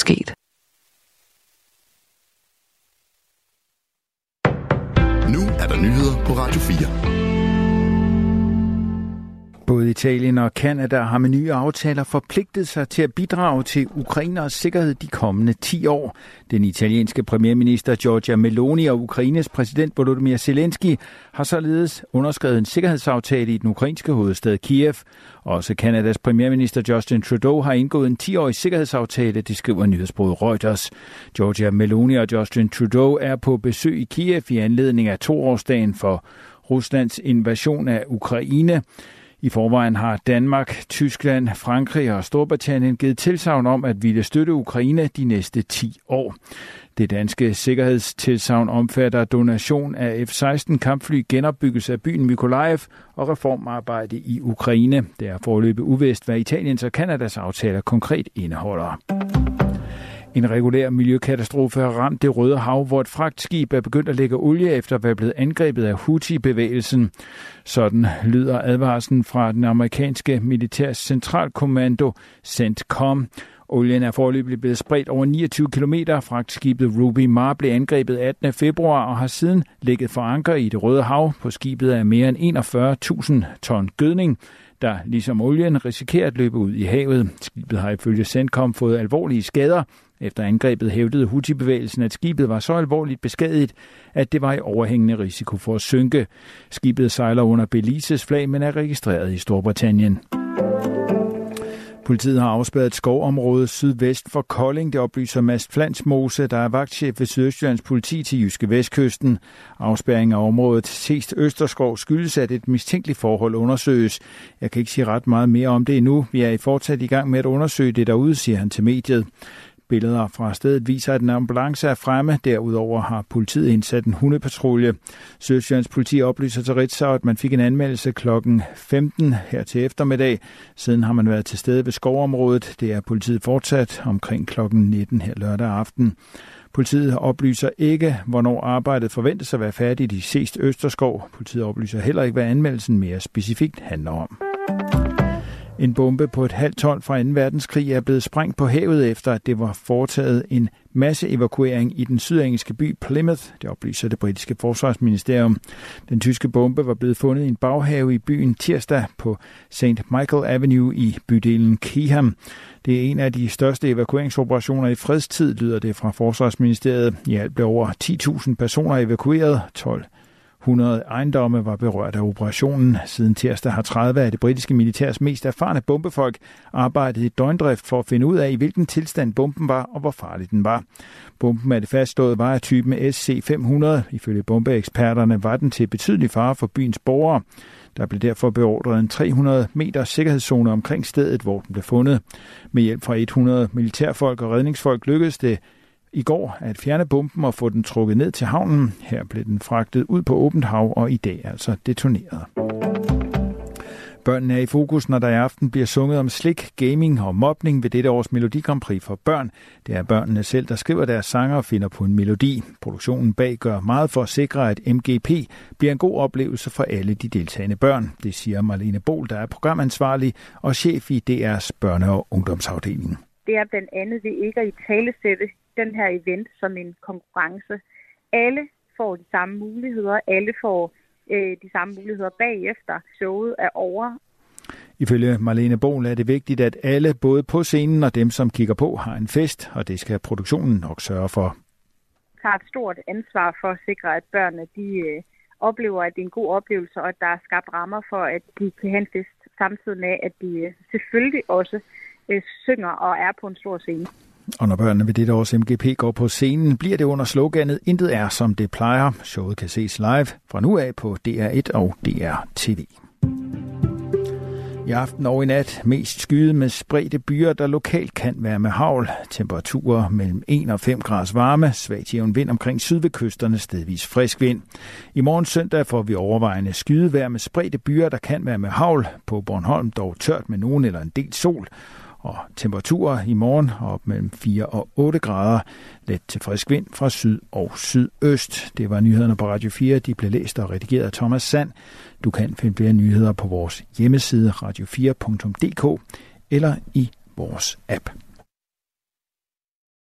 sket. Nu er der nyheder på Radio 4. Både Italien og Kanada har med nye aftaler forpligtet sig til at bidrage til Ukrainers sikkerhed de kommende 10 år. Den italienske premierminister Giorgia Meloni og Ukraines præsident Volodymyr Zelensky har således underskrevet en sikkerhedsaftale i den ukrainske hovedstad Kiev. Også Kanadas premierminister Justin Trudeau har indgået en 10-årig sikkerhedsaftale, det skriver nyhedsbruget Reuters. Giorgia Meloni og Justin Trudeau er på besøg i Kiev i anledning af toårsdagen for Ruslands invasion af Ukraine. I forvejen har Danmark, Tyskland, Frankrig og Storbritannien givet tilsavn om at ville støtte Ukraine de næste 10 år. Det danske sikkerhedstilsavn omfatter donation af F-16 kampfly, genopbyggelse af byen Mykolaiv og reformarbejde i Ukraine. Det er forløbet uvist, hvad Italiens og Kanadas aftaler konkret indeholder. En regulær miljøkatastrofe har ramt det Røde Hav, hvor et fragtskib er begyndt at lægge olie efter at være blevet angrebet af Houthi-bevægelsen. Sådan lyder advarslen fra den amerikanske militærs centralkommando CENTCOM. Olien er forløbig blevet spredt over 29 km. Fragtskibet Ruby Mar blev angrebet 18. februar og har siden ligget for anker i det Røde Hav. På skibet er mere end 41.000 ton gødning der ligesom olien risikerer at løbe ud i havet. Skibet har ifølge CENTCOM fået alvorlige skader. Efter angrebet hævdede Houthi-bevægelsen, at skibet var så alvorligt beskadiget, at det var i overhængende risiko for at synke. Skibet sejler under Belises flag, men er registreret i Storbritannien. Politiet har afspærret et skovområde sydvest for Kolding. Det oplyser Mads Flansmose, der er vagtchef ved Sydøstjyllands politi til Jyske Vestkysten. Afspæring af området Sest Østerskov skyldes, at et mistænkeligt forhold undersøges. Jeg kan ikke sige ret meget mere om det endnu. Vi er i fortsat i gang med at undersøge det derude, siger han til mediet. Billeder fra stedet viser, at en ambulance er fremme. Derudover har politiet indsat en hundepatrulje. Sydsjællands politi oplyser til Ritzau, at man fik en anmeldelse kl. 15 her til eftermiddag. Siden har man været til stede ved skovområdet. Det er politiet fortsat omkring kl. 19 her lørdag aften. Politiet oplyser ikke, hvornår arbejdet forventes at være færdigt i Sest Østerskov. Politiet oplyser heller ikke, hvad anmeldelsen mere specifikt handler om. En bombe på et halvt ton fra 2. verdenskrig er blevet sprængt på havet efter, at det var foretaget en masse evakuering i den sydengelske by Plymouth, det oplyser det britiske forsvarsministerium. Den tyske bombe var blevet fundet i en baghave i byen tirsdag på St. Michael Avenue i bydelen Keyham. Det er en af de største evakueringsoperationer i fredstid, lyder det fra forsvarsministeriet. I alt blev over 10.000 personer evakueret, 12 100 ejendomme var berørt af operationen. Siden tirsdag har 30 af det britiske militærs mest erfarne bombefolk arbejdet i døgndrift for at finde ud af, i hvilken tilstand bomben var og hvor farlig den var. Bomben er det fastslået var af typen SC-500. Ifølge bombeeksperterne var den til betydelig fare for byens borgere. Der blev derfor beordret en 300 meter sikkerhedszone omkring stedet, hvor den blev fundet. Med hjælp fra 100 militærfolk og redningsfolk lykkedes det i går at fjerne bomben og få den trukket ned til havnen. Her blev den fragtet ud på åbent hav og i dag altså detoneret. Børnene er i fokus, når der i aften bliver sunget om slik, gaming og mobning ved dette års Melodi Grand Prix for børn. Det er børnene selv, der skriver deres sanger og finder på en melodi. Produktionen bag gør meget for at sikre, at MGP bliver en god oplevelse for alle de deltagende børn. Det siger Marlene Bol, der er programansvarlig og chef i DR's børne- og ungdomsafdeling. Det er blandt andet ved ikke at i talesætte den her event som en konkurrence. Alle får de samme muligheder, alle får øh, de samme muligheder bagefter showet er over. Ifølge Marlene Bohl er det vigtigt, at alle, både på scenen og dem, som kigger på, har en fest, og det skal produktionen nok sørge for. Jeg har et stort ansvar for at sikre, at børnene de, øh, oplever, at det er en god oplevelse, og at der er skabt rammer for, at de kan have en fest, samtidig med, at de øh, selvfølgelig også øh, synger og er på en stor scene. Og når børnene ved dette års MGP går på scenen, bliver det under sloganet Intet er som det plejer. Showet kan ses live fra nu af på DR1 og DR TV. I aften og i nat mest skyde med spredte byer, der lokalt kan være med havl. Temperaturer mellem 1 og 5 grader varme, svagt jævn vind omkring syd ved kysterne, stedvis frisk vind. I morgen søndag får vi overvejende skydevejr med spredte byer, der kan være med havl. På Bornholm dog tørt med nogen eller en del sol og temperaturer i morgen op mellem 4 og 8 grader. Let til frisk vind fra syd og sydøst. Det var nyhederne på Radio 4. De blev læst og redigeret af Thomas Sand. Du kan finde flere nyheder på vores hjemmeside radio4.dk eller i vores app.